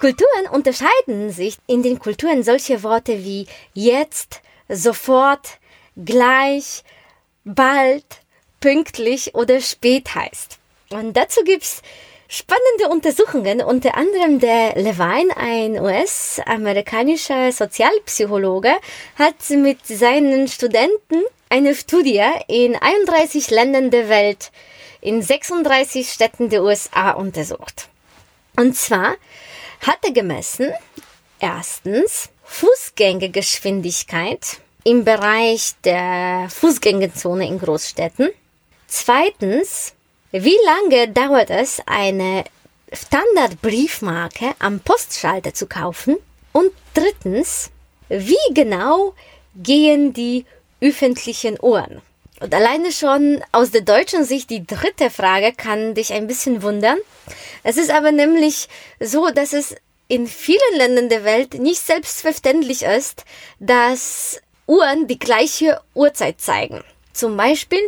Kulturen unterscheiden sich in den Kulturen solche Worte wie jetzt, sofort, gleich, bald, pünktlich oder spät heißt. Und dazu gibt's spannende Untersuchungen, unter anderem der Levine, ein US-amerikanischer Sozialpsychologe, hat mit seinen Studenten eine Studie in 31 Ländern der Welt in 36 Städten der USA untersucht. Und zwar hat er gemessen, erstens Fußgängergeschwindigkeit im Bereich der Fußgängerzone in Großstädten. Zweitens, wie lange dauert es, eine Standardbriefmarke am Postschalter zu kaufen? Und drittens, wie genau gehen die öffentlichen Uhren? Und alleine schon aus der deutschen Sicht die dritte Frage kann dich ein bisschen wundern. Es ist aber nämlich so, dass es in vielen Ländern der Welt nicht selbstverständlich ist, dass Uhren die gleiche Uhrzeit zeigen. Zum Beispiel,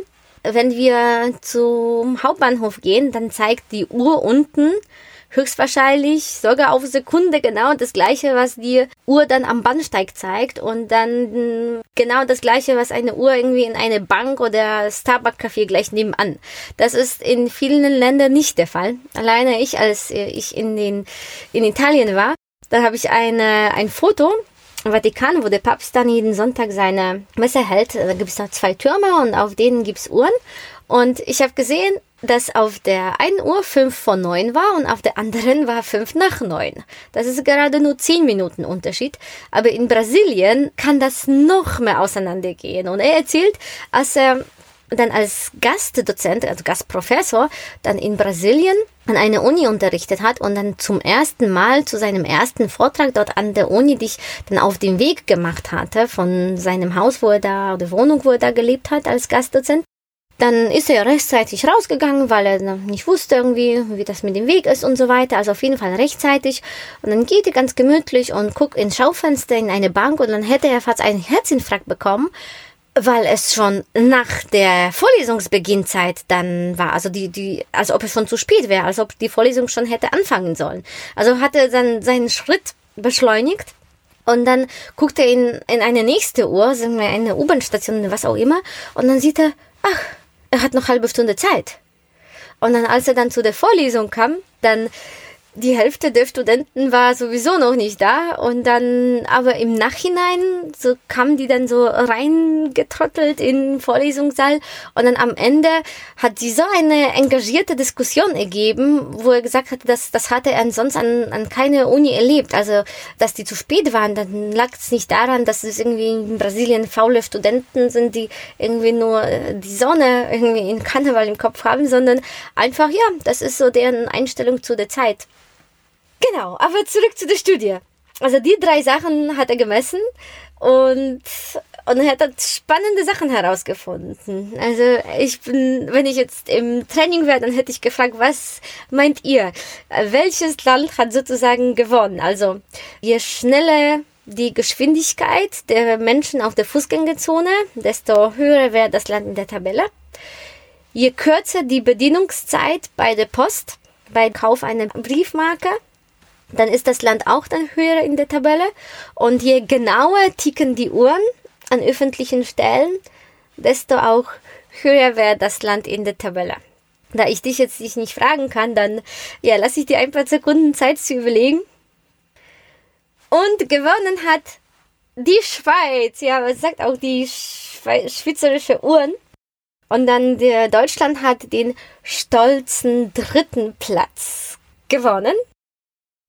wenn wir zum Hauptbahnhof gehen, dann zeigt die Uhr unten höchstwahrscheinlich sogar auf Sekunde genau das gleiche, was die Uhr dann am Bahnsteig zeigt und dann genau das gleiche, was eine Uhr irgendwie in eine Bank oder Starbucks-Café gleich nebenan. Das ist in vielen Ländern nicht der Fall. Alleine ich, als ich in den in Italien war, da habe ich eine ein Foto im Vatikan, wo der Papst dann jeden Sonntag seine Messe hält. Da gibt es noch zwei Türme und auf denen gibt es Uhren. Und ich habe gesehen, dass auf der einen Uhr fünf vor neun war und auf der anderen war fünf nach neun. Das ist gerade nur zehn Minuten Unterschied. Aber in Brasilien kann das noch mehr auseinandergehen. Und er erzählt, als er dann als Gastdozent, also Gastprofessor, dann in Brasilien an einer Uni unterrichtet hat und dann zum ersten Mal zu seinem ersten Vortrag dort an der Uni dich dann auf den Weg gemacht hatte von seinem Haus, wo er da, oder Wohnung, wo er da gelebt hat als Gastdozent. Dann ist er rechtzeitig rausgegangen, weil er nicht wusste irgendwie, wie das mit dem Weg ist und so weiter. Also auf jeden Fall rechtzeitig. Und dann geht er ganz gemütlich und guckt ins Schaufenster in eine Bank und dann hätte er fast einen Herzinfarkt bekommen, weil es schon nach der Vorlesungsbeginnzeit dann war. Also die, die, als ob es schon zu spät wäre, als ob die Vorlesung schon hätte anfangen sollen. Also hat er dann seinen Schritt beschleunigt. Und dann guckt er in, in eine nächste Uhr, sagen wir eine U-Bahn-Station, was auch immer, und dann sieht er, ach, er hat noch halbe Stunde Zeit. Und dann, als er dann zu der Vorlesung kam, dann die Hälfte der Studenten war sowieso noch nicht da und dann aber im Nachhinein so kamen die dann so reingetrottelt in den Vorlesungssaal und dann am Ende hat sie so eine engagierte Diskussion ergeben, wo er gesagt hat, dass das hatte er sonst an, an keine Uni erlebt, also dass die zu spät waren, dann lag es nicht daran, dass es irgendwie in Brasilien faule Studenten sind, die irgendwie nur äh, die Sonne irgendwie in Karneval im Kopf haben, sondern einfach ja, das ist so deren Einstellung zu der Zeit. Genau, aber zurück zu der Studie. Also die drei Sachen hat er gemessen und, und er hat spannende Sachen herausgefunden. Also ich bin, wenn ich jetzt im Training wäre, dann hätte ich gefragt, was meint ihr? Welches Land hat sozusagen gewonnen? Also je schneller die Geschwindigkeit der Menschen auf der Fußgängerzone, desto höher wäre das Land in der Tabelle. Je kürzer die Bedienungszeit bei der Post, bei Kauf einer Briefmarke, dann ist das Land auch dann höher in der Tabelle. Und je genauer ticken die Uhren an öffentlichen Stellen, desto auch höher wäre das Land in der Tabelle. Da ich dich jetzt nicht fragen kann, dann ja, lasse ich dir ein paar Sekunden Zeit zu überlegen. Und gewonnen hat die Schweiz. Ja, was sagt auch die schweizerische Uhren? Und dann der Deutschland hat den stolzen dritten Platz gewonnen.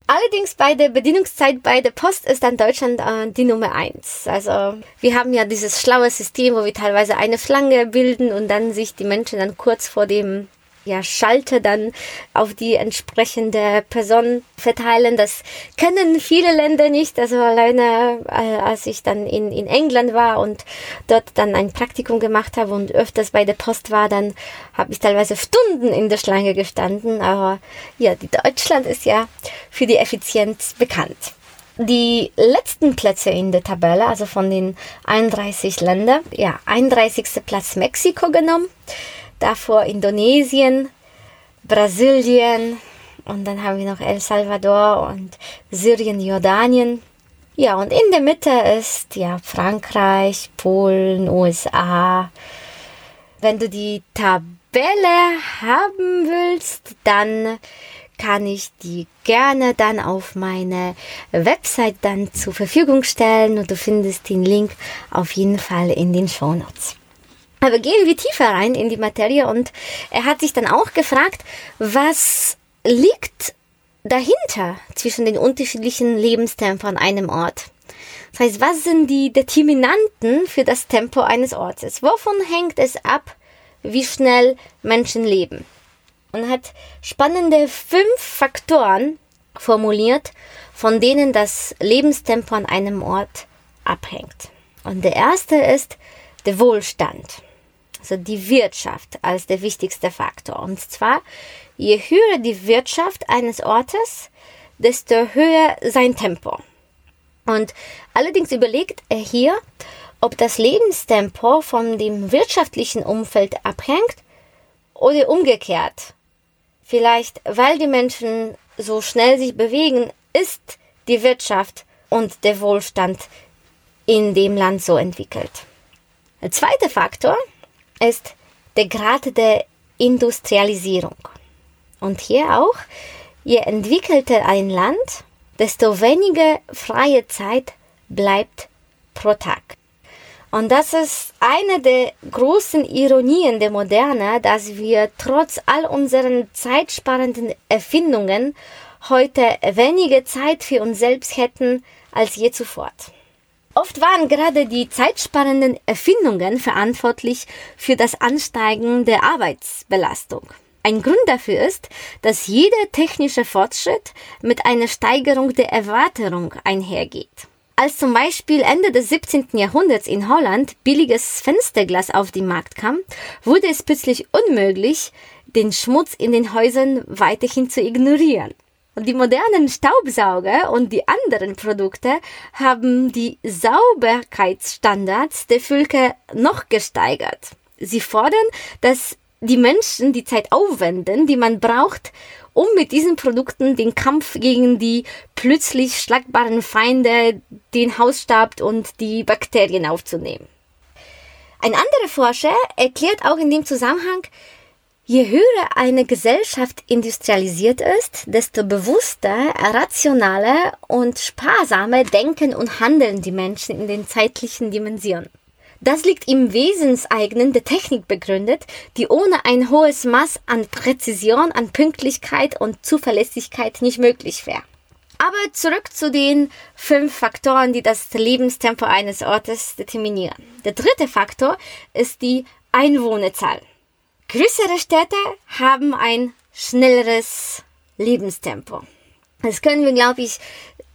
Allerdings bei der Bedienungszeit bei der Post ist dann Deutschland äh, die Nummer eins. Also wir haben ja dieses schlaue System, wo wir teilweise eine Schlange bilden und dann sich die Menschen dann kurz vor dem ja, Schalter dann auf die entsprechende Person verteilen. Das kennen viele Länder nicht. Also alleine, äh, als ich dann in, in England war und dort dann ein Praktikum gemacht habe und öfters bei der Post war, dann habe ich teilweise Stunden in der Schlange gestanden. Aber ja, Deutschland ist ja für die Effizienz bekannt. Die letzten Plätze in der Tabelle, also von den 31 Ländern, ja, 31. Platz Mexiko genommen davor Indonesien, Brasilien und dann haben wir noch El Salvador und Syrien, Jordanien. Ja, und in der Mitte ist ja Frankreich, Polen, USA. Wenn du die Tabelle haben willst, dann kann ich die gerne dann auf meine Website dann zur Verfügung stellen und du findest den Link auf jeden Fall in den Show Notes. Aber gehen wir tiefer rein in die Materie und er hat sich dann auch gefragt, was liegt dahinter zwischen den unterschiedlichen Lebenstempo an einem Ort? Das heißt, was sind die Determinanten für das Tempo eines Ortes? Wovon hängt es ab, wie schnell Menschen leben? Und hat spannende fünf Faktoren formuliert, von denen das Lebenstempo an einem Ort abhängt. Und der erste ist der Wohlstand also die Wirtschaft als der wichtigste Faktor. Und zwar, je höher die Wirtschaft eines Ortes, desto höher sein Tempo. Und allerdings überlegt er hier, ob das Lebenstempo von dem wirtschaftlichen Umfeld abhängt oder umgekehrt. Vielleicht, weil die Menschen so schnell sich bewegen, ist die Wirtschaft und der Wohlstand in dem Land so entwickelt. Der zweite Faktor ist der Grad der Industrialisierung. Und hier auch, je entwickelter ein Land, desto weniger freie Zeit bleibt pro Tag. Und das ist eine der großen Ironien der Moderne, dass wir trotz all unseren zeitsparenden Erfindungen heute weniger Zeit für uns selbst hätten als je zuvor. Oft waren gerade die zeitsparenden Erfindungen verantwortlich für das Ansteigen der Arbeitsbelastung. Ein Grund dafür ist, dass jeder technische Fortschritt mit einer Steigerung der Erwartung einhergeht. Als zum Beispiel Ende des 17. Jahrhunderts in Holland billiges Fensterglas auf den Markt kam, wurde es plötzlich unmöglich, den Schmutz in den Häusern weiterhin zu ignorieren. Die modernen Staubsauger und die anderen Produkte haben die Sauberkeitsstandards der Völker noch gesteigert. Sie fordern, dass die Menschen die Zeit aufwenden, die man braucht, um mit diesen Produkten den Kampf gegen die plötzlich schlagbaren Feinde, den Hausstaub und die Bakterien aufzunehmen. Ein anderer Forscher erklärt auch in dem Zusammenhang, Je höher eine Gesellschaft industrialisiert ist, desto bewusster, rationaler und sparsamer denken und handeln die Menschen in den zeitlichen Dimensionen. Das liegt im Wesenseigenen der Technik begründet, die ohne ein hohes Maß an Präzision, an Pünktlichkeit und Zuverlässigkeit nicht möglich wäre. Aber zurück zu den fünf Faktoren, die das Lebenstempo eines Ortes determinieren. Der dritte Faktor ist die Einwohnerzahl. Größere Städte haben ein schnelleres Lebenstempo. Das können wir, glaube ich,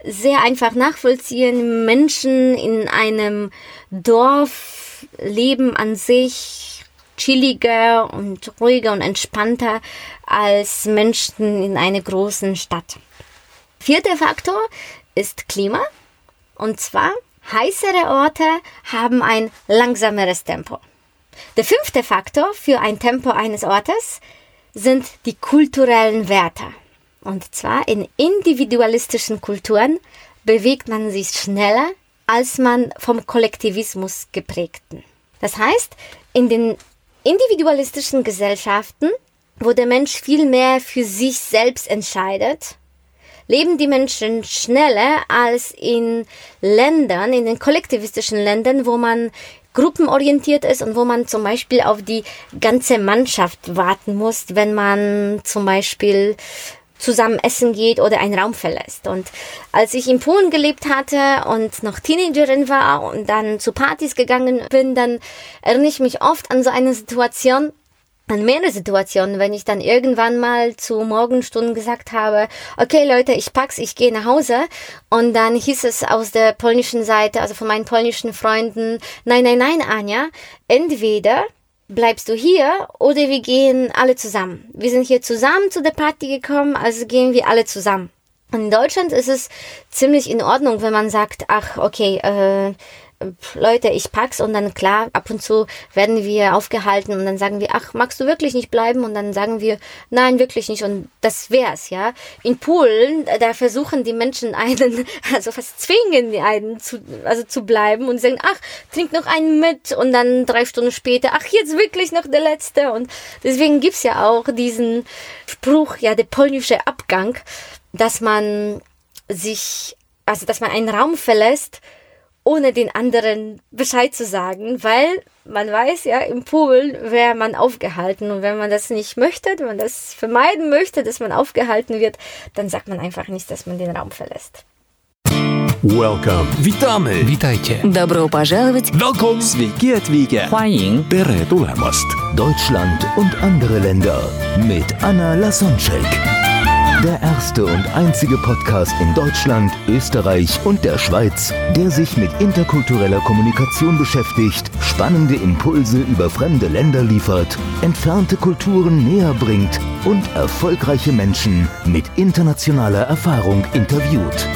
sehr einfach nachvollziehen. Menschen in einem Dorf leben an sich chilliger und ruhiger und entspannter als Menschen in einer großen Stadt. Vierter Faktor ist Klima. Und zwar heißere Orte haben ein langsameres Tempo. Der fünfte Faktor für ein Tempo eines Ortes sind die kulturellen Werte. Und zwar in individualistischen Kulturen bewegt man sich schneller als man vom Kollektivismus geprägten. Das heißt, in den individualistischen Gesellschaften, wo der Mensch viel mehr für sich selbst entscheidet, leben die Menschen schneller als in Ländern, in den kollektivistischen Ländern, wo man gruppenorientiert ist und wo man zum Beispiel auf die ganze Mannschaft warten muss, wenn man zum Beispiel zusammen essen geht oder einen Raum verlässt. Und als ich in Polen gelebt hatte und noch Teenagerin war und dann zu Partys gegangen bin, dann erinnere ich mich oft an so eine Situation, an mehrere Situationen, wenn ich dann irgendwann mal zu Morgenstunden gesagt habe, okay Leute, ich pack's, ich gehe nach Hause und dann hieß es aus der polnischen Seite, also von meinen polnischen Freunden, nein, nein, nein, Anja, entweder bleibst du hier oder wir gehen alle zusammen. Wir sind hier zusammen zu der Party gekommen, also gehen wir alle zusammen. In Deutschland ist es ziemlich in Ordnung, wenn man sagt, ach, okay, äh, Leute, ich pack's und dann klar, ab und zu werden wir aufgehalten und dann sagen wir, ach, magst du wirklich nicht bleiben? Und dann sagen wir, nein, wirklich nicht und das wär's, ja. In Polen, da versuchen die Menschen einen, also fast zwingen die einen zu, also zu bleiben und sagen, ach, trink noch einen mit und dann drei Stunden später, ach, jetzt wirklich noch der letzte und deswegen gibt's ja auch diesen Spruch, ja, der polnische Abgang, dass man sich, also dass man einen Raum verlässt, ohne den anderen Bescheid zu sagen, weil man weiß ja, im Pool wäre man aufgehalten und wenn man das nicht möchte, wenn man das vermeiden möchte, dass man aufgehalten wird, dann sagt man einfach nicht, dass man den Raum verlässt. Welcome. Witamy! Witajcie. Добро пожаловать! Welcome! Sveiki atvykę. 欢迎 Tere tulemast. Deutschland und andere Länder mit Anna Lasonczek. Der erste und einzige Podcast in Deutschland, Österreich und der Schweiz, der sich mit interkultureller Kommunikation beschäftigt, spannende Impulse über fremde Länder liefert, entfernte Kulturen näher bringt und erfolgreiche Menschen mit internationaler Erfahrung interviewt.